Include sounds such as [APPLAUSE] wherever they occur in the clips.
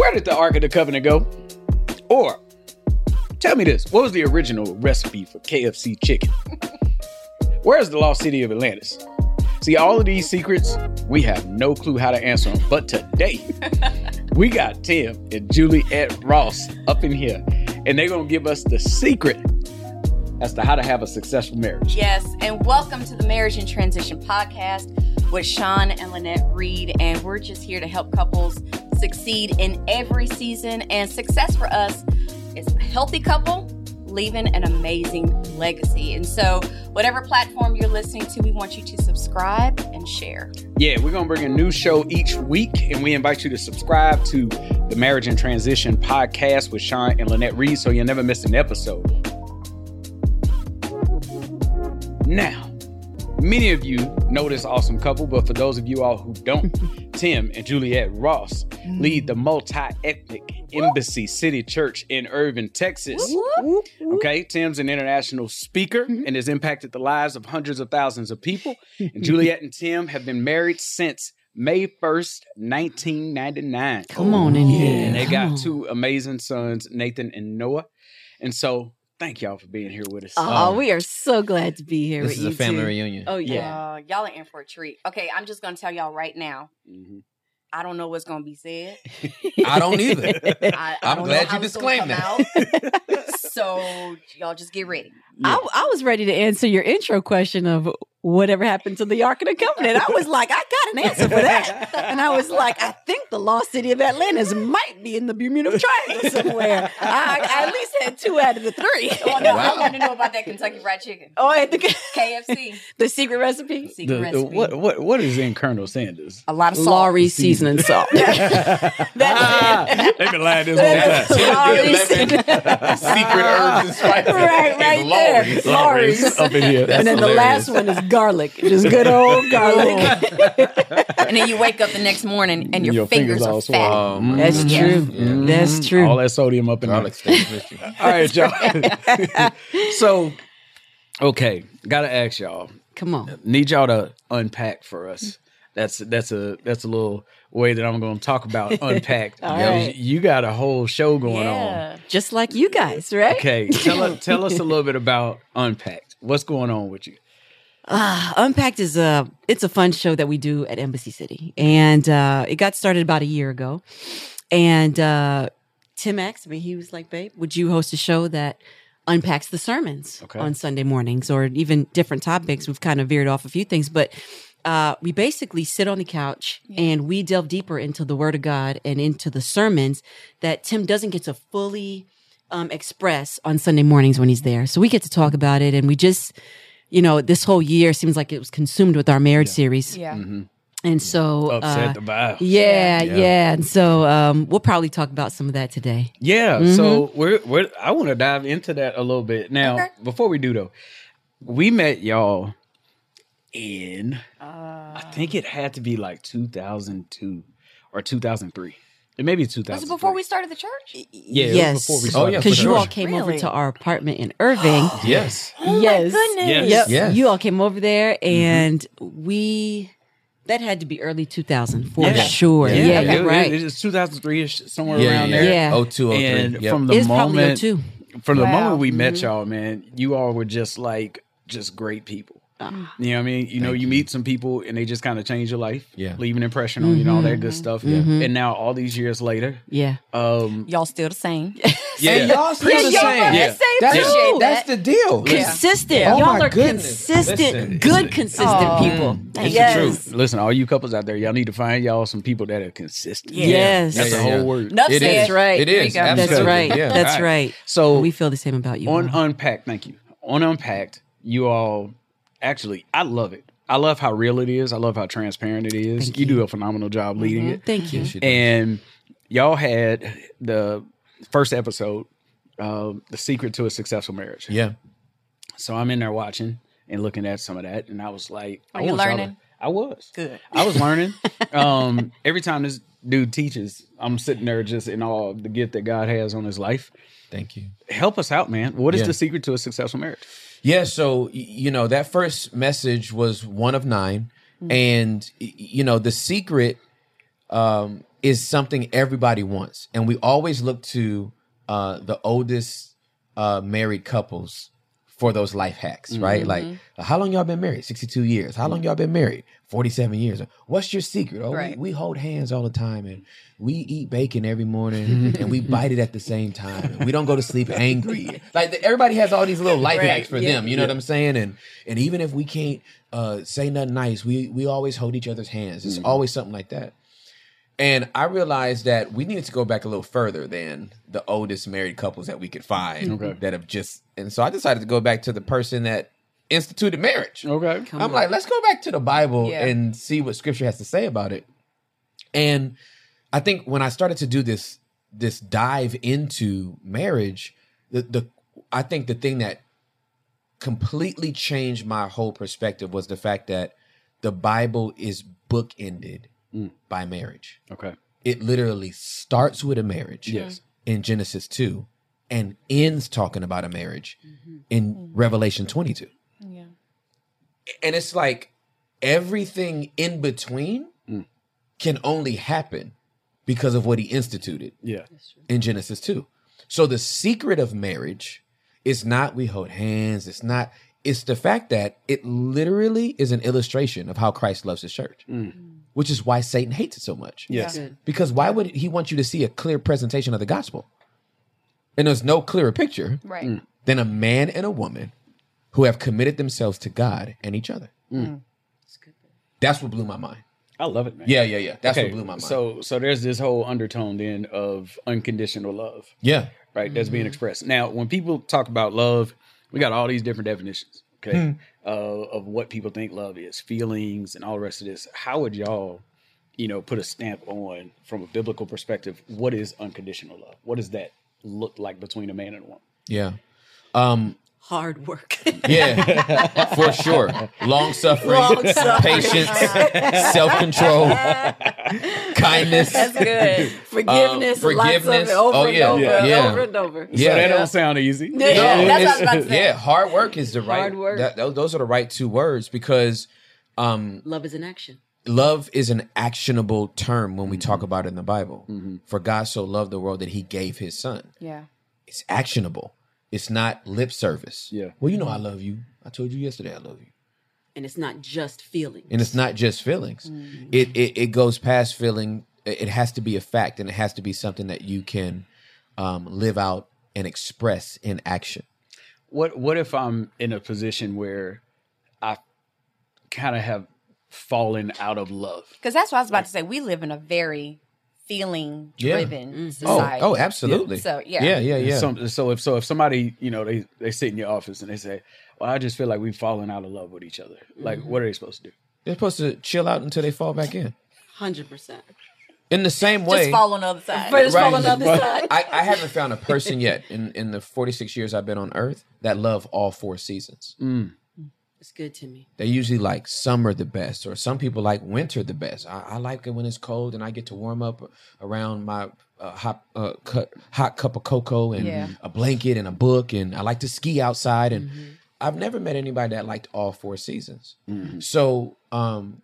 Where did the Ark of the Covenant go? Or tell me this: What was the original recipe for KFC chicken? [LAUGHS] Where's the lost city of Atlantis? See, all of these secrets, we have no clue how to answer them. But today, [LAUGHS] we got Tim and Juliet Ross up in here, and they're gonna give us the secret as to how to have a successful marriage. Yes, and welcome to the Marriage and Transition podcast with Sean and Lynette Reed. And we're just here to help couples succeed in every season. And success for us is a healthy couple leaving an amazing legacy. And so, whatever platform you're listening to, we want you to subscribe and share. Yeah, we're gonna bring a new show each week, and we invite you to subscribe to the Marriage and Transition podcast with Sean and Lynette Reed so you'll never miss an episode. Now, many of you know this awesome couple, but for those of you all who don't, [LAUGHS] Tim and Juliet Ross lead the mm. multi-ethnic Embassy City Church in Irving, Texas. Okay, Tim's an international speaker mm-hmm. and has impacted the lives of hundreds of thousands of people. [LAUGHS] And Juliet and Tim have been married since May 1st, 1999. Come on in here. And they got two amazing sons, Nathan and Noah. And so, thank y'all for being here with us. Oh, we are so glad to be here This with is you a family two. reunion. Oh yeah. Uh, y'all are in for a treat. Okay, I'm just going to tell y'all right now. Mhm. I don't know what's going to be said. [LAUGHS] I don't either. [LAUGHS] I, I I'm don't glad you disclaimed come out. [LAUGHS] so y'all just get ready. I, I was ready to answer your intro question of whatever happened to the Ark of the Covenant. I was like, I got an answer for that. And I was like, I think the lost city of Atlantis might be in the Bermuda Triangle somewhere. I, I at least had two out of the three. Well, no, I want to know about that Kentucky Fried Chicken. Oh, and the, KFC the secret recipe? secret The- the- what, what, what is in Colonel Sanders? A lot of salt. Lawry's seasoning salt. [LAUGHS] [LAUGHS] Ah, They've been lying this That's whole time. Lawry's 11 seasoning- Secret herbs and spices. Right, is right Lawry's. there. Lawry's. up in here. and then the last one is garlic. Just good old [LAUGHS] garlic. [LAUGHS] and then you wake up the next morning and your, Your fingers, fingers are fat. Oh, my That's goodness. true. Yeah. Mm-hmm. That's true. All that sodium up in Garlic there. stays with you. [LAUGHS] All right, y'all. so, okay, gotta ask y'all. Come on. Need y'all to unpack for us. That's that's a that's a little way that I'm going to talk about unpacked. All right. You got a whole show going on. Just like you guys, right? Okay, tell us tell us a little bit about unpacked. What's going on with you? Ah, Unpacked is a it's a fun show that we do at Embassy City, and uh, it got started about a year ago. And uh, Tim asked me, he was like, "Babe, would you host a show that unpacks the sermons Okay. on Sunday mornings, or even different topics?" We've kind of veered off a few things, but uh, we basically sit on the couch and we delve deeper into the Word of God and into the sermons that Tim doesn't get to fully um, express on Sunday mornings when he's there. So we get to talk about it, and we just, you know, this whole year seems like it was consumed with our marriage series, Yeah. and so Upset uh, the vibe. yeah, Yeah. yeah, and so um, we'll probably talk about some of that today. Yeah, so we're we're I want to dive into that a little bit. Now, Okay. before we do though, we met y'all in I think it had to be like 2002 or 2003. It may be 2000. Was it before we started the church? Yeah, it was yes, before we Oh, yeah, because you all came over to our apartment in Irving. [GASPS] Yes. [GASPS] Oh, yes, goodness. Yes. Yep. Yes. You all came over there, mm-hmm. and we that had to be early 2000 for Yeah. sure. Yeah. Yeah, it, right. It, it's 2003 ish somewhere Yeah, around yeah, there. Yeah. Oh, two, oh, three. And Yep. from the it's probably oh moment from the Wow. moment we met mm-hmm. y'all, man, you all were just like just great people. Ah. You know what I mean? You know, you meet some people and they just kind of change your life, Yeah. leave an impression on you and all that good stuff. Mhm. And now all these years later, Yeah, um, Y'all still the same. [LAUGHS] yeah, And y'all still Yeah, the y'all same. are the Yeah. same That's, too. that's the deal. consistent. Oh y'all my are goodness. consistent, Listen, good, it's consistent Aw. people. It's yes. the truth. Listen, all you couples out there, y'all need to find y'all some people that are consistent. Yeah. Yes, That's Yeah, the whole yeah. word. Enough It That's right. It There you is. go. That's right. That's All right. right. So we feel the same about you. on Ron. Unpacked, thank you. On Unpacked, you all actually, I love it. I love how real it is. I love how transparent it is. You. you. do a phenomenal job leading it. Thank you. Yes. And y'all had the first episode, uh, The Secret to a Successful Marriage. yeah. So I'm in there watching and looking at some of that, and I was like, Are I you want to- learning? I was. Good. I was learning. [LAUGHS] um, every time this dude teaches, I'm sitting there just in awe of the gift that God has on his life. Thank you. Help us out, man. What is Yeah. the secret to a successful marriage? Yeah, so you know that first message was one of 9 and you know the secret um, is something everybody wants, and we always look to uh, the oldest uh, married couples for those life hacks, right? Like, how long y'all been married? Sixty-two years. How long y'all been married? Forty-seven years. What's your secret? Oh, Right. we, we hold hands all the time, and we eat bacon every morning, and we [LAUGHS] bite it at the same time. And we don't go to sleep [LAUGHS] angry. Like everybody has all these little life Right. hacks for them. You know what I'm saying? And and even if we can't uh, say nothing nice, we we always hold each other's hands. It's always something like that. And I realized that we needed to go back a little further than the oldest married couples that we could find Okay. that have just. And so I decided to go back to the person that instituted marriage. Okay. I'm like, let's go back to the Bible Yeah. and see what Scripture has to say about it. And I think when I started to do this this dive into marriage, the the I think the thing that completely changed my whole perspective was the fact that the Bible is bookended Mm. by marriage. Okay. It literally starts with a marriage Yes. Mm-hmm. in Genesis 2 and ends talking about a marriage mm-hmm. in mm-hmm. Revelation 22 Yeah. and it's like everything in between mm. can only happen because of what he instituted Yeah. in Genesis 2. So the secret of marriage is not we hold hands, it's not it's the fact that it literally is an illustration of how Christ loves his church. Mm. Which is why Satan hates it so much. Yes. Good. Because why would he want you to see a clear presentation of the gospel? And there's no clearer picture Right. Mm. than a man and a woman who have committed themselves to God and each other. Mm. Mm. That's what blew my mind. I love it, man. Yeah, yeah, yeah. That's okay. what blew my mind. So so there's this whole undertone then of unconditional love, yeah, right? That's being mm-hmm. expressed. Now, when people talk about love, we got all these different definitions, okay, uh, of what people think love is, feelings, and all the rest of this. How would y'all, you know, put a stamp on from a biblical perspective? What is unconditional love? What does that look like between a man and a woman? yeah, um, Hard work. yeah, for sure. Long suffering, patience, self control, kindness. That's good. forgiveness, Um, lots of forgiveness. it, over Oh, and over, Yeah. and Yeah. over and over. So that Yeah. don't sound easy. Yeah. No, that's what I was about to say. Yeah, hard work is the right. Hard work. that- those- those are the right two words because um, Love is an action. love is an actionable term when we talk about it in the Bible. For God so loved the world that He gave His Son. Yeah. It's actionable. It's not lip service. Yeah. Well, you know I love you. I told you yesterday I love you. And it's not just feelings. And it's not just feelings. It, it it goes past feeling. It it has to be a fact, and it has to be something that you can um, live out and express in action. What what if I'm in a position where I kind of have fallen out of love? Because that's what I was about to say. We live in a very feeling driven mm-hmm. oh, oh, society. oh, absolutely. So, yeah. yeah, yeah, yeah. Some, so if so if somebody you know they they sit in your office and they say, "Well, I just feel like we've fallen out of love with each other." Like, mm-hmm. what are they supposed to do? They're supposed to chill out until they fall back in. 100%. In the same way, Just fall on the other side. But it's Right. fall on the other side. I, I haven't found a person yet in, in the 46 years I've been on Earth that love all four seasons. Mm. It's good to me. They usually like summer the best, or some people like winter the best. I, I like it when it's cold and I get to warm up around my uh, hot uh, cut, hot cup of cocoa and Yeah. a blanket and a book, and I like to ski outside. And I've never met anybody that liked all four seasons. So um,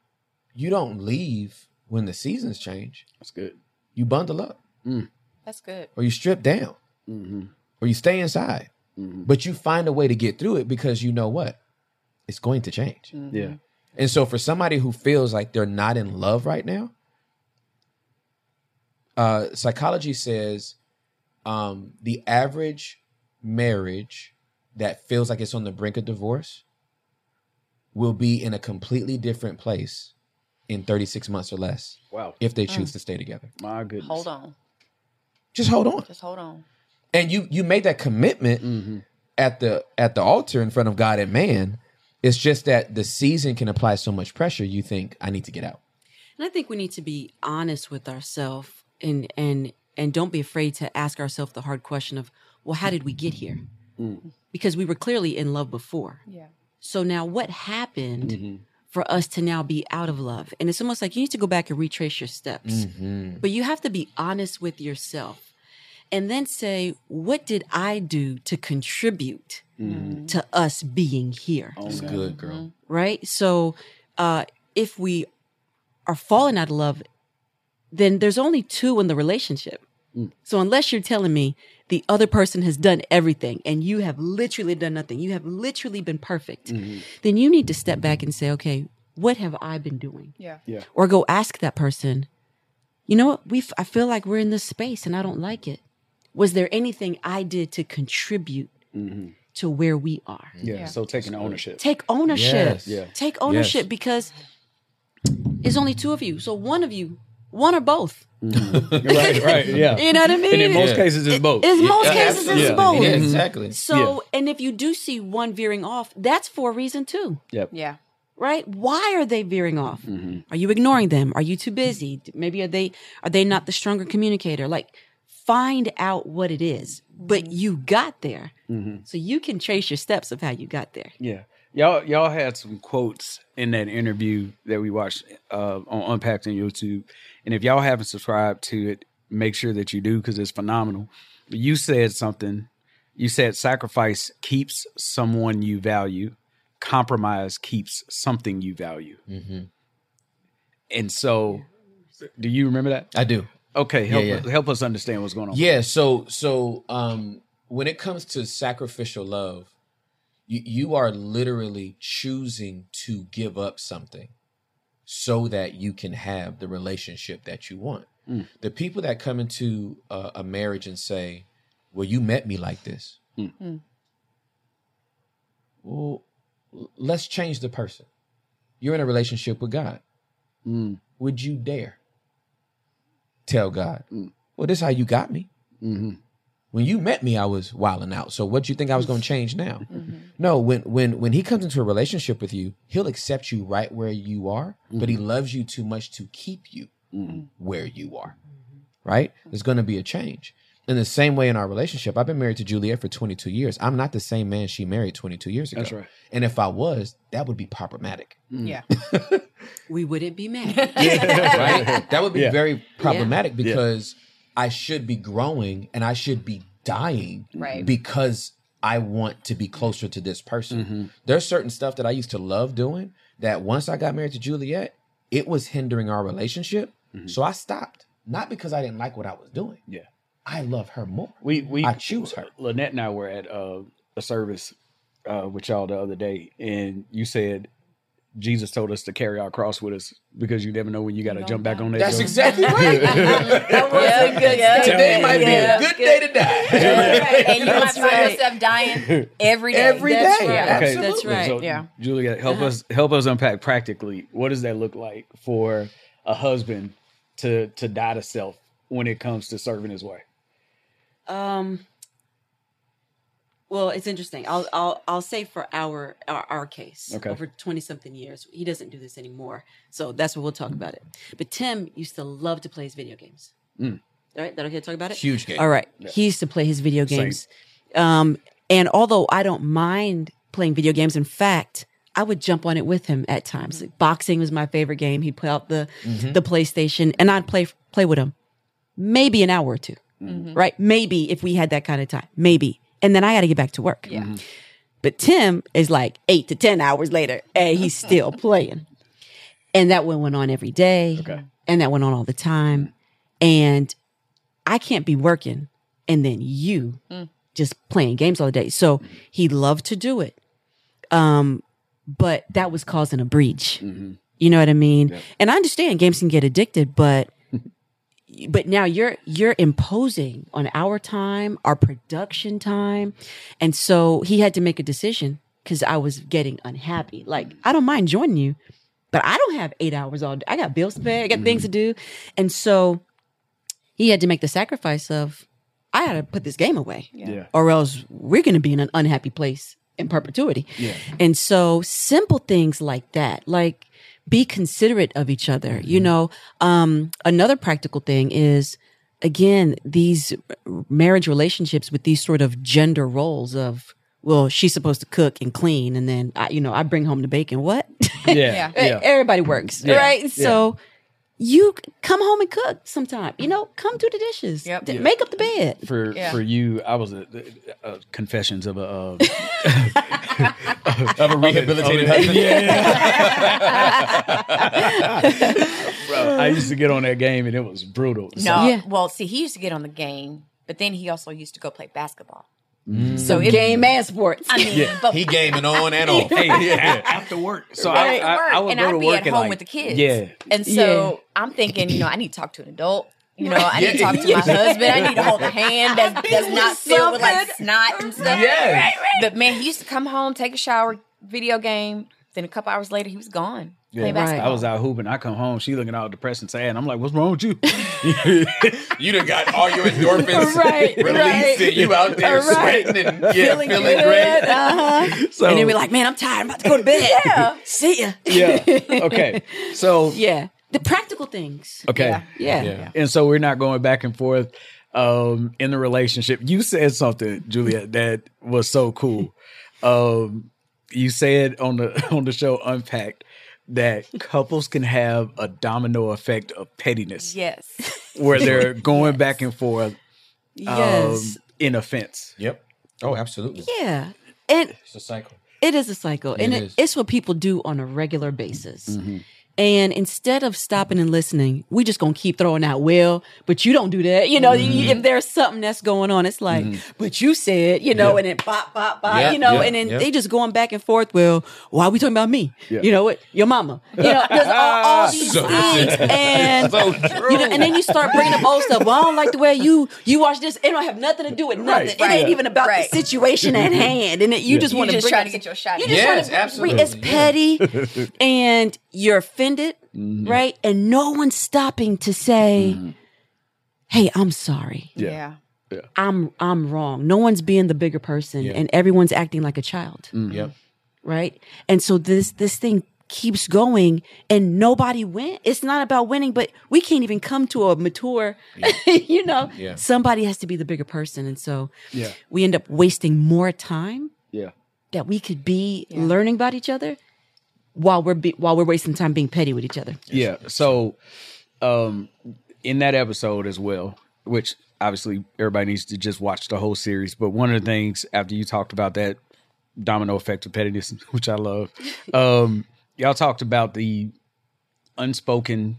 you don't leave when the seasons change. That's good. You bundle up. That's good. or you strip down, or you stay inside. But you find a way to get through it because you know what? It's going to change. Yeah. And so, for somebody who feels like they're not in love right now, uh, psychology says um, the average marriage that feels like it's on the brink of divorce will be in a completely different place in 36 months or less Wow. if they choose to stay together. My goodness. Hold on. Just hold on. Just hold on. and you you made that commitment at the at the altar in front of God and man. It's just that the season can apply so much pressure. You think I need to get out. And I think we need to be honest with ourselves and and and don't be afraid to ask ourselves the hard question of, well, how did we get here? Mm. Because we were clearly in love before. Yeah. So now what happened mm-hmm. for us to now be out of love? And it's almost like you need to go back and retrace your steps. Mm-hmm. But you have to be honest with yourself and then say, what did I do to contribute mm-hmm. to us being here? Oh, it's good, girl. Mm-hmm. right? So uh, if we are falling out of love, then there's only two in the relationship. Mm. So unless you're telling me the other person has done everything and you have literally done nothing, you have literally been perfect, mm-hmm. then you need to step back and say, okay, what have I been doing? Yeah. Yeah. Or go ask that person, you know what? We I feel like we're in this space and I don't like it. Was there anything I did to contribute mm-hmm. to where we are? Yeah. Yeah. So taking ownership. Take ownership. Yes. Yeah. Take ownership because it's only two of you. So one of you, one or both. Mm-hmm. [LAUGHS] right. Right. Yeah. You know what I mean? And in most Yeah. cases, it's both. It's most Yeah, cases it's absolutely. both. Yeah, exactly. So, and if you do see one veering off, that's for a reason too, Yep. Yeah. right? Why are they veering off? Mm-hmm. Are you ignoring them? Are you too busy? Maybe are they are they not the stronger communicator? Like, find out what it is. But mm-hmm. you got there, mm-hmm. so you can trace your steps of how you got there. Yeah. Y'all y'all had some quotes in that interview that we watched uh, on Unpacked on YouTube. And if y'all haven't subscribed to it, make sure that you do because it's phenomenal. But you said something. You said sacrifice keeps someone you value. Compromise keeps something you value. Mm-hmm. And so, do you remember that? I do. Okay, help Yeah, us, yeah. help us understand what's going on. Yeah, so so um when it comes to sacrificial love, you you are literally choosing to give up something so that you can have the relationship that you want. Mm. The people that come into a, a marriage and say, "Well, you met me like this." Mm. Well, let's change the person. You're in a relationship with God. Mm. Would you dare tell God, Mm. "Well, this is how you got me"? hmm when you met me, I was wilding out. So what do you think I was going to change now? Mm-hmm. No, when when when he comes into a relationship with you, he'll accept you right where you are, but he loves you too much to keep you where you are. Right? There's going to be a change. In the same way in our relationship, I've been married to Juliet for 22 years. I'm not the same man she married 22 years ago. That's right. And if I was, that would be problematic. Mm. Yeah. [LAUGHS] We wouldn't be mad. [LAUGHS] right? That would be Yeah. very problematic because I should be growing and I should be dying Right. because I want to be closer to this person. Mm-hmm. There's certain stuff that I used to love doing that once I got married to Juliet, it was hindering our relationship. Mm-hmm. So I stopped. Not because I didn't like what I was doing. Yeah. I love her more. We we I choose her. Lynette and I were at uh, a service uh, with y'all the other day, and you said Jesus told us to carry our cross with us because you never know when you got to jump back on that. That's journey. exactly [LAUGHS] right. That was a good yeah. Today might be a good day to die. And you might That's find right. yourself dying every day. Every That's day. right. Okay, That's right. So, Yeah. Juliet, help us help us unpack practically. What does that look like for a husband to to die to self when it comes to serving his wife? Um. Well, it's interesting. I'll I'll I'll say for our our, our case Okay. over twenty something years, he doesn't do this anymore. So that's what we'll talk about it. But Tim used to love to play his video games. Mm. All right, that okay to talk about it? Huge game. All right, he used to play his video games. Um, and although I don't mind playing video games, in fact, I would jump on it with him at times. Like, boxing was my favorite game. He'd play out the the PlayStation, and I'd play play with him, maybe an hour or 2 right? Maybe if we had that kind of time, maybe, and then I got to get back to work. Yeah. Mm-hmm. But Tim is like eight to ten hours later, and he's still [LAUGHS] playing, and that one went on every day, Okay. and that went on all the time, and I can't be working and then you mm. just playing games all day. So he loved to do it. Um, but that was causing a breach. Mm-hmm. You know what I mean? And I understand games can get addicted, but but now you're you're imposing on our time, our production time. And so he had to make a decision because I was getting unhappy. Like, I don't mind joining you, but I don't have eight hours all day. I got bills to pay, I got things to do. And so he had to make the sacrifice of I gotta put this game away. Yeah. Or else we're gonna be in an unhappy place in perpetuity. Yeah. And so simple things like that, like be considerate of each other. You know, um, another practical thing is again, these marriage relationships with these sort of gender roles of, well, she's supposed to cook and clean, and then I, you know, I bring home the bacon. What? Yeah. Yeah. [LAUGHS] Yeah. Everybody works, Yeah. right? Yeah. So you come home and cook sometime. You know, come do the dishes. Yep. D- Yeah. Make up the bed. For Yeah. for you, I was a, a confessions of a uh, [LAUGHS] Of a rehabilitated husband. bro. I used to get on that game and it was brutal. So- No, Yeah. well, see, he used to get on the game, but then he also used to go play basketball. Mm. So it, Game and sports. I mean, but He gaming on and off. [LAUGHS] Hey, a- after work. So Right. I, I, I would and go I'd to be work at home like, with the kids. Yeah. And so Yeah. I'm thinking, you know, I need to talk to an adult. You know, I need to talk to my [LAUGHS] husband. I need to hold a hand that [LAUGHS] does not filled with like snot and stuff. Yes. But man, he used to come home, take a shower, video game. Then a couple hours later, he was gone. Yeah, basketball. I was out hooping. I come home. She looking all depressed and sad. I'm like, "What's wrong with you?" [LAUGHS] [LAUGHS] You done got all your endorphins [LAUGHS] Right, released right. and you out there Right. sweating and yeah, feeling, great. Uh-huh. so and then we're like, man, I'm tired. I'm about to go to bed. Yeah. See ya. yeah. Okay. So Yeah. The practical things. okay. Yeah. Yeah. Yeah. And so we're not going back and forth um, in the relationship. You said something, Juliet, that was so cool. Um, you said on the [LAUGHS] on the show Unpacked that [LAUGHS] couples can have a domino effect of pettiness, Yes. where they're [LAUGHS] going back and forth Yes. um, in offense. Yep. Oh, absolutely. yeah. And It's a cycle. It is a cycle, and It it, is. it's what people do on a regular basis. And instead of stopping and listening, we just gonna keep throwing out, well, but you don't do that. You know, you- mm-hmm. if there's something that's going on, it's like, mm-hmm. but you said, you know, and then bop, bop, bop, Yeah, you know, yeah, and then yeah. they just going back and forth. Well, why are we talking about me? Yeah. You know what? Your mama. You know, there's all, all [LAUGHS] these So things. And So you know, and then you start bringing up old stuff. Well, I don't like the way you you watch this. It don't have nothing to do with nothing. Right, It right, ain't even about right. the situation at mm-hmm. hand. And it, you just want to try to get your shot. you just Yes, want to absolutely, It's yeah. petty, [LAUGHS] and you're offended, Mm-hmm. right? And no one's stopping to say, "Hey, I'm sorry. Yeah. yeah. I'm I'm wrong." No one's being the bigger person, Yeah. and everyone's acting like a child, Yep. right? And so this this thing keeps going, and nobody win. It's not about winning, but we can't even come to a mature. [LAUGHS] you know, Yeah. somebody has to be the bigger person, and so Yeah. we end up wasting more time Yeah. that we could be learning about each other while we're be, while we're wasting time being petty with each other. Yeah. So, um, in that episode as well, which obviously everybody needs to just watch the whole series. But one of the things after you talked about that domino effect of pettiness, [LAUGHS] which I love, um, y'all talked about the unspoken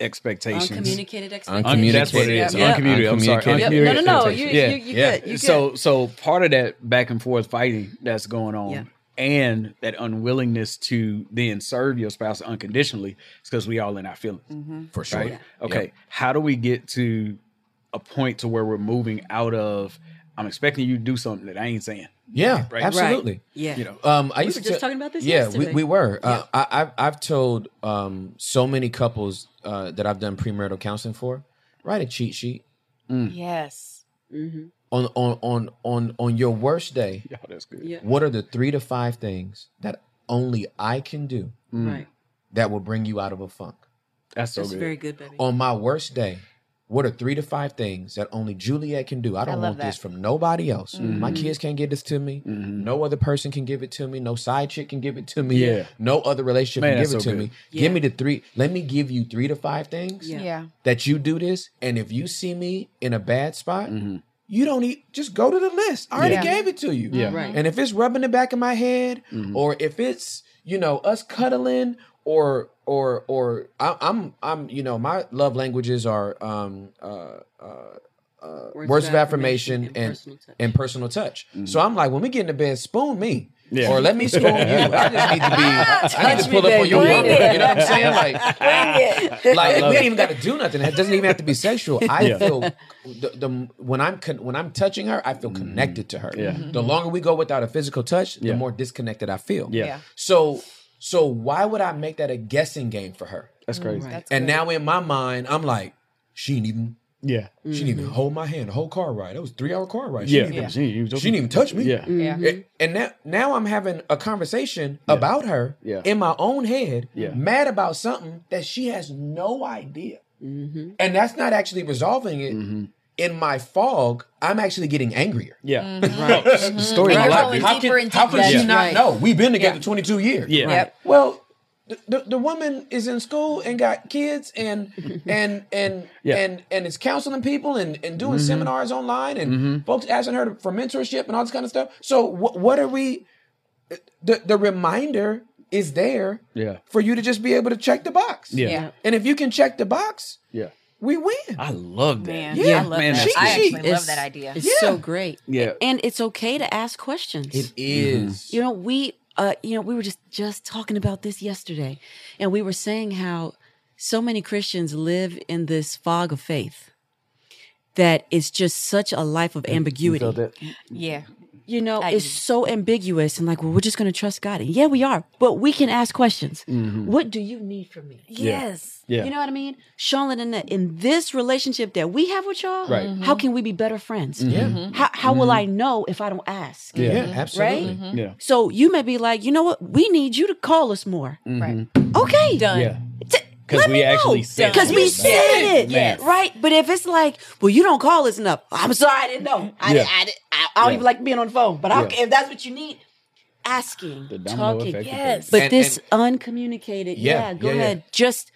expectations. Uncommunicated Un- that's what it is. Yep. Uncommunicated. I'm sorry. Uncommunicated. Yep. No, no, no. You, yeah. you, you Yeah. good. You so so part of that back and forth fighting that's going on Yeah. And that unwillingness to then serve your spouse unconditionally is because we all in our feelings For sure. right okay how do we get to a point to where we're moving out of i'm expecting you to do something that i ain't saying Yeah, Right. absolutely. Right. Yeah. you know Um, I We used were to just talking about this Yeah, we, we were. Uh, I, I've I've told um, so many couples uh, that I've done premarital counseling for. Write a cheat sheet Yes. On on on on on your worst day. [LAUGHS] yeah that's good Yeah. What are the three to five things that only I can do mm. Right. that will bring you out of a funk? that's so That's good very good, baby. On my worst day, what are three to five things that only Juliet can do? I don't love want this from nobody else. Mm-hmm. My kids can't give this to me. Mm-hmm. No other person can give it to me. No side chick can give it to me. Yeah. No other relationship Man, can give it that's to so me. Yeah. Give me the three. Let me give you three to five things Yeah. Yeah. that you do this. And if you see me in a bad spot, Mm-hmm. You don't need just go to the list. I already Yeah. gave it to you. Yeah. Right. And if it's rubbing the back of my head, Mm-hmm. or if it's you know us cuddling, or or or I, I'm I'm you know my love languages are um uh uh words, of affirmation, and personal touch. and personal touch. So I'm like, when we get in the bed, spoon me. Mm-hmm. Yeah. Or let me spoon you. [LAUGHS] I just need to be. [LAUGHS] I need to me, pull up on baby. your Bring You know what I'm saying? Like, [LAUGHS] like we it. ain't even got to do nothing. It doesn't even have to be sexual. I Yeah. feel the, the when I'm con- when I'm touching her, I feel connected to her. Mm-hmm. Yeah. The longer we go without a physical touch, the Yeah. more disconnected I feel. yeah, Yeah. So so why would I make that a guessing game for her? that's crazy Right. That's And good. now in my mind, I'm like, she didn't even yeah she didn't even hold my hand the whole car ride. That was a three hour car ride. She yeah, didn't even, She, you she didn't even touch me. yeah Yeah. And now, now I'm having a conversation about her Yeah. in my own head, Yeah. mad about something that she has no idea. Mm-hmm. And that's not actually resolving it. Mm-hmm. In my fog, I'm actually getting angrier. yeah Right. the story of Right. my Right. life How can, how deeper. could she not Right. know? We've been together Yeah. 22 years. yeah Yep. Well, the, the, the woman is in school and got kids and and and [LAUGHS] Yeah. and and is counseling people and, and doing mm-hmm. seminars online and mm-hmm. folks asking her for mentorship and all this kind of stuff. So what what are we? The the reminder is there Yeah. for you to just be able to check the box. Yeah. Yeah. And if you can check the box, Yeah. we win. I love that. Man, Yeah, I love man, that. that's I good. actually love It's- that idea. It's Yeah. so great. Yeah. And it's okay to ask questions. It mm-hmm. is. You know, we uh you know, we were just just talking about this yesterday and we were saying how so many Christians live in this fog of faith that it's just such a life of ambiguity. You felt that? Yeah. You know, I it's so ambiguous and like, well, we're just going to trust God. And yeah, we are, but we can ask questions. Mm-hmm. What do you need from me? Yes. Yeah. You know what I mean? Sean and Lynette, in this relationship that we have with y'all, Right. Mm-hmm. how can we be better friends? Mm-hmm. Yeah. How, how will I know if I don't ask? Yeah. Yeah, absolutely. Right? Yeah. So you may be like, you know what? We need you to call us more. Right. Okay. Done. Yeah. T- 'Cause let we me know. actually said because we said said it, it. Yes. right? But if it's like, well, you don't call us enough. I'm sorry, I didn't know. I, Yeah. didn't, I, didn't, I, I don't Yeah. even like being on the phone. But I Yeah. if that's what you need. Asking, talking, Yes. but And- this and- uncommunicated, Yeah, yeah, go yeah, yeah. ahead. Just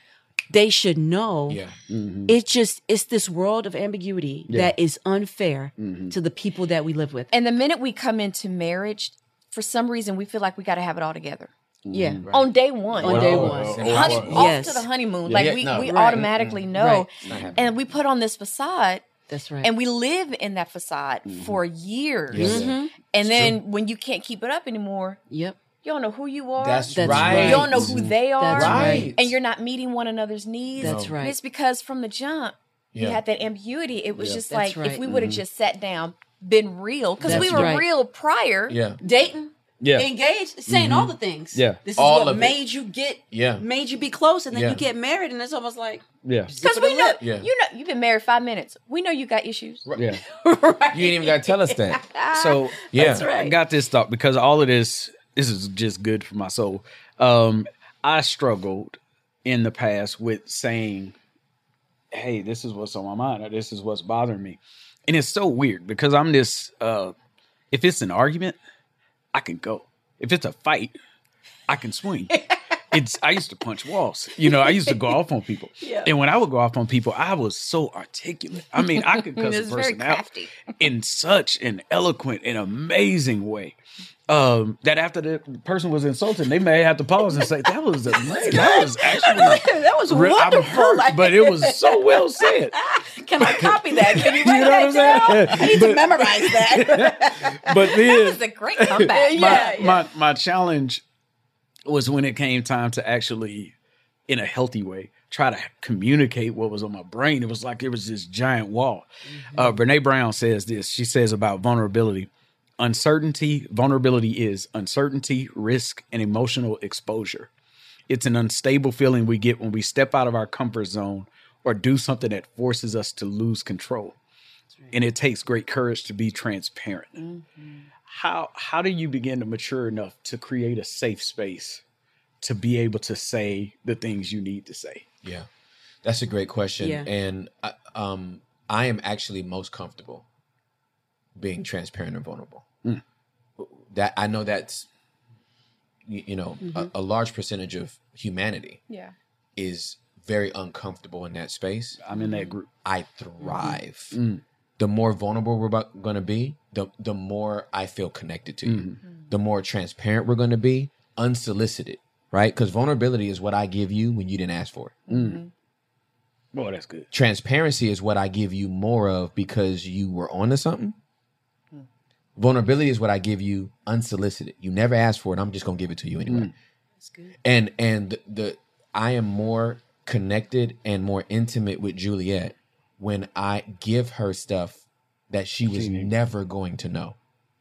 they should know. Yeah. Mm-hmm. It's just it's this world of ambiguity Yeah. that is unfair mm-hmm. to the people that we live with. And the minute we come into marriage, for some reason, we feel like we got to have it all together Yeah, mm-hmm. on day one. On day one. oh, Honey- oh, off Yes. to the honeymoon. Yeah. Like Yeah, we, no, we right. automatically mm-hmm. know. Right. It's not happening. And we put on this facade that's right. and we live in that facade mm-hmm. for years. Yes. Mhm. And then when you can't keep it up anymore, Yep, you don't know who you are. That's, That's right. right. you don't know who they are. That's right. And you're not meeting one another's needs. That's And right. it's because from the jump, you had that ambiguity. It was Yeah. just That's like if we would have just sat down, been real, because we were right. real prior. Yeah. dating, Yeah. engaged, saying all the things. Yeah. this is All what of it. made you get, Yeah. made you be close, and then Yeah. you get married, and it's almost like Yeah. Because we know, Yeah. you know, you've been married five minutes. We know you got issues. Yeah. [LAUGHS] right. You ain't even got to tell us that. [LAUGHS] So Yeah. That's right. I got this thought because all of this this is just good for my soul. Um, I struggled in the past with saying, "Hey, this is what's on my mind, or this is what's bothering me," and it's so weird because I'm this. Uh, if it's an argument, I can go. If it's a fight, I can swing. It's I used to punch walls. You know, I used to go off on people. [LAUGHS] Yeah. And when I would go off on people, I was so articulate. I mean, I could [LAUGHS] cuss a person out [LAUGHS] in such an eloquent and amazing way. Um, that after the person was insulted, they may have to pause and say, "That was amazing. That was actually that was re- I'm wonderful. hurt, but it was so well said." Can I copy that? Can you [LAUGHS] You write know that down? I need to memorize that. [LAUGHS] But That then was a great comeback. Yeah. my, my my challenge was when it came time to actually, in a healthy way, try to communicate what was on my brain. It was like it was this giant wall. Uh, Brene Brown says this. She says about vulnerability. Uncertainty, vulnerability is uncertainty, risk, and emotional exposure. It's an unstable feeling we get when we step out of our comfort zone or do something that forces us to lose control. And it takes great courage to be transparent how how do you begin to mature enough to create a safe space to be able to say the things you need to say Yeah, that's a great question, Yeah. and I, um, I am actually most comfortable being transparent and vulnerable. Mm. That I know that's you, you know a, a large percentage of humanity Yeah. is very uncomfortable in that space. i'm in that group I thrive. Mm-hmm. Mm. The more vulnerable we're going to be, the the more I feel connected to you. Mm-hmm. Mm-hmm. The more transparent we're going to be, unsolicited, right? Because vulnerability is what I give you when you didn't ask for it. Mm. boy that's good Transparency is what I give you more of because you were onto something. Hmm. Vulnerability is what I give you unsolicited. You never asked for it. I'm just gonna give it to you anyway. Mm. That's good. And and the, the I am more connected and more intimate with Juliet when I give her stuff that she was She never going to know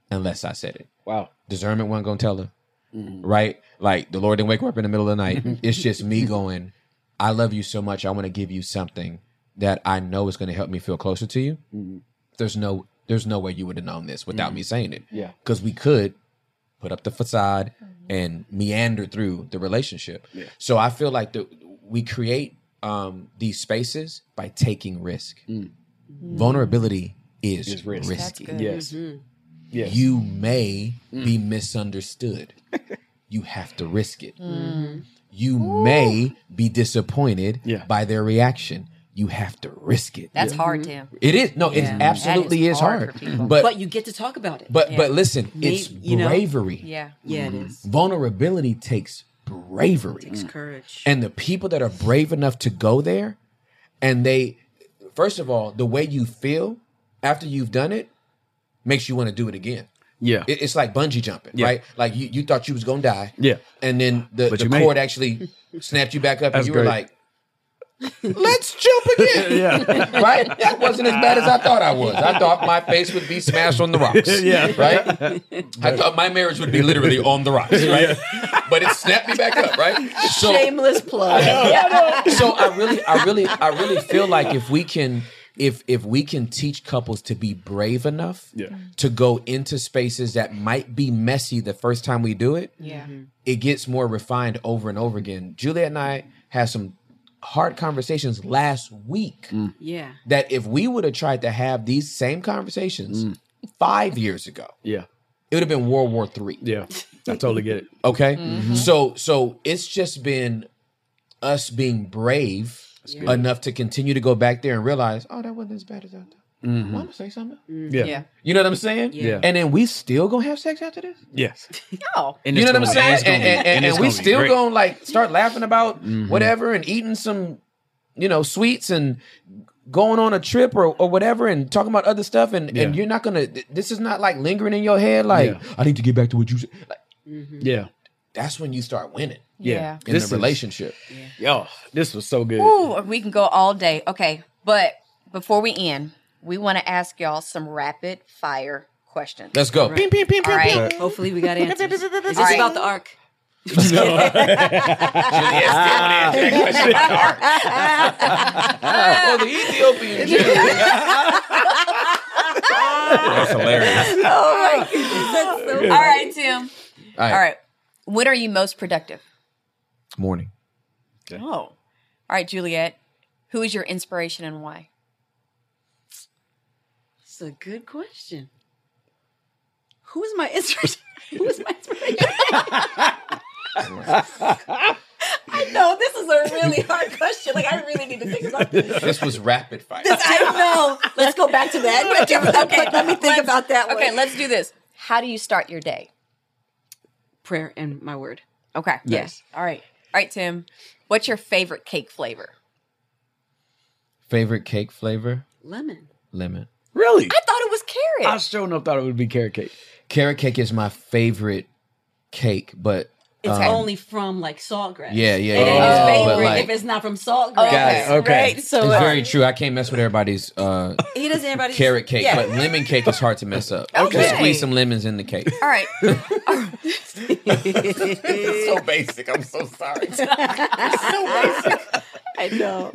unless I said it. wow Discernment wasn't gonna tell her. Mm. Right? Like the Lord didn't wake her up in the middle of the night. [LAUGHS] it's just me going, I love you so much. I want to give you something that I know is going to help me feel closer to you. Mm-hmm. There's no there's no way you would have known this without mm-hmm. me saying it. Yeah. Because we could put up the facade mm-hmm. and meander through the relationship. Yeah. So I feel like the we create um, these spaces by taking risk. Mm. Mm. Vulnerability is, It's risk. That's risky. good. yes mm-hmm. yes You may mm. be misunderstood. [LAUGHS] you have to risk it. you may be disappointed Yeah. by their reaction. You have to risk it. That's hard, mm-hmm. Tim. it is no, Yeah. it absolutely That is is hard hard. But but you get to talk about it. but Yeah. but listen, Maybe, it's you know. bravery. Yeah. yeah, it mm-hmm. is. Vulnerability takes bravery. Takes courage. And the people that are brave enough to go there and they first of all, the way you feel after you've done it makes you want to do it again. Yeah. It- it's like bungee jumping, Yeah. right? Like you, you thought you was gonna die. Yeah. And then the, But the cord actually snapped you back up That's and you were like, Let's jump again. [LAUGHS] yeah. right? That wasn't as bad as I thought I was. I thought my face would be smashed on the rocks. [LAUGHS] Yeah. Right? I thought my marriage would be literally on the rocks, right? But it snapped me back up, right? So Shameless plug. [LAUGHS] so I really, I really, I really feel like if we can, if if we can teach couples to be brave enough Yeah. to go into spaces that might be messy the first time we do it, Yeah. it gets more refined over and over again. Juliet and I had some hard conversations last week yeah. that if we would have tried to have these same conversations five years ago, Yeah. it would have been World War Three. Yeah. I totally get it. Okay. Mm-hmm. So so it's just been us being brave enough to continue to go back there and realize, oh, that wasn't as bad as I thought. Mm-hmm. Well, I'm gonna say something. Mm-hmm. Yeah. Yeah. You know what I'm saying? Yeah. And then we still gonna have sex after this. Yes. [LAUGHS] [LAUGHS] Oh. And You know what I'm gonna be- saying? And, be- and, and, it's and we still great. Mm-hmm. gonna like start laughing about mm-hmm. whatever and eating some, you know, sweets and going on a trip or, or whatever and talking about other stuff and, and you're not gonna this is not like lingering in your head like Yeah. I need to get back to what you said. Like, Yeah. that's when you start winning Yeah. Yeah. in This the is- relationship. Yo, this was so good. Ooh, we can go all day. Okay, but before we end, we want to ask y'all some rapid fire questions. Let's go. Ping, ping, ping, all ping, ping. right. Hopefully we got answers. Is this right. about the ark? [LAUGHS] [LAUGHS] [LAUGHS] oh, the Ethiopian Jew. That's hilarious. Oh my goodness. All right, Tim. All right. All right. When are you most productive? Morning. Oh. All right, Juliet. Who is your inspiration and why? It's a good question. Who is my inspiration? [LAUGHS] Who is my inspiration? [LAUGHS] I know this is a really hard question. Like I really need to think about this. This was rapid fire. I know. Let's go back to that. [LAUGHS] Okay, let me think let's- about that one. Okay, let's do this. How do you start your day? prayer and my word. Okay. Yes. All right. All right, Tim. What's your favorite cake flavor? Favorite cake flavor? Lemon. Lemon. Really? I thought it was carrot. I sure enough thought it would be carrot cake. Carrot cake is my favorite cake, but It's um, only from like saltgrass. Yeah, yeah, It yeah, ain't yeah. his favorite like- if it's not from saltgrass. Got. Okay. Right? So it's uh, very true. I can't mess with everybody's uh, [LAUGHS] he doesn't everybody carrot cake, Yeah. but lemon cake is hard to mess up. [LAUGHS] Okay. Just squeeze some lemons in the cake. All right. [LAUGHS] so basic. I'm so sorry. so basic. I know.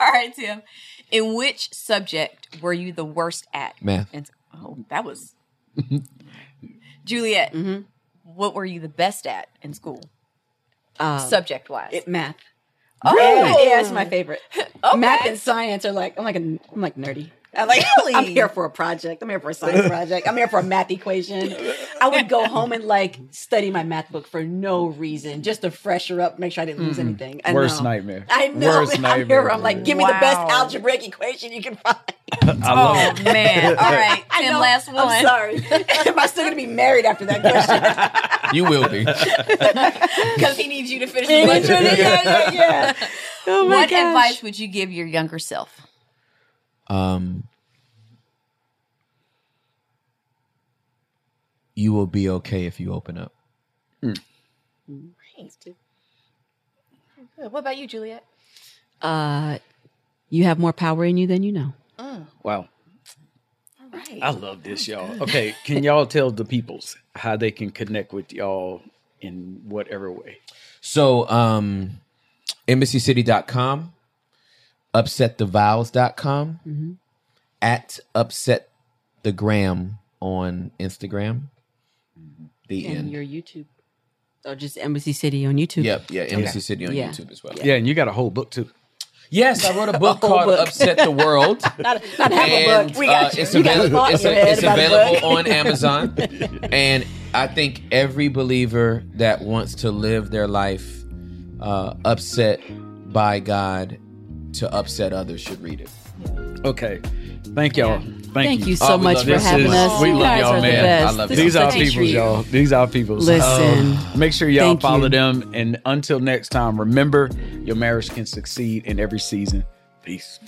All right, Tim. In which subject were you the worst at? Math. And, oh, that was. [LAUGHS] Juliet, Mm-hmm. what were you the best at in school, Uh, subject wise? it, math. oh, Yeah, it's my favorite. [LAUGHS] Okay. Math and science are like I'm like a, I'm like nerdy. I'm like [LAUGHS] Really? I'm here for a project. I'm here for a science project. I'm here for a math equation. I would go home and like study my math book for no reason, just to fresher up, make sure I didn't lose hmm. anything. I Worst know. nightmare. I know. Worst [LAUGHS] I'm nightmare. here. I'm like, give me the best algebraic equation you can find. [LAUGHS] I love Oh it. man! All right, I Tim. know. Last one. I'm sorry. Am I still gonna be married after that question? You will be. because he needs you to finish the yeah, yeah, yeah. Oh my what gosh. advice would you give your younger self? Um, you will be okay if you open up. Thanks, dude. What about you, Juliet? Uh, you have more power in you than you know. Wow. All right. I love this, y'all. Okay, can y'all [LAUGHS] tell the peoples how they can connect with y'all in whatever way? So, um, embassycity.com, upsetthevows.com, at upset the gram on Instagram. The And end. your YouTube. Or just Embassy City on YouTube. Yep, yeah, Embassy City on Yeah. YouTube as well. Yeah, and you got a whole book too. Yes, I wrote a [LAUGHS] book whole called book. Upset the World. [LAUGHS] Not, not half a book. We got uh, you. it's You got a available. It's, a- it's available on Amazon, [LAUGHS] and I think every believer that wants to live their life uh, upset by God to upset others should read it. Okay. Thank y'all. Yeah. Thank, Thank you. you so Oh, much for having is- us. we you love guys y'all, are the man. best. I love This. These are such a people's, treat. y'all. These are people's. Listen. Um, Make sure y'all Thank follow you. them. And until next time, remember your marriage can succeed in every season. Peace.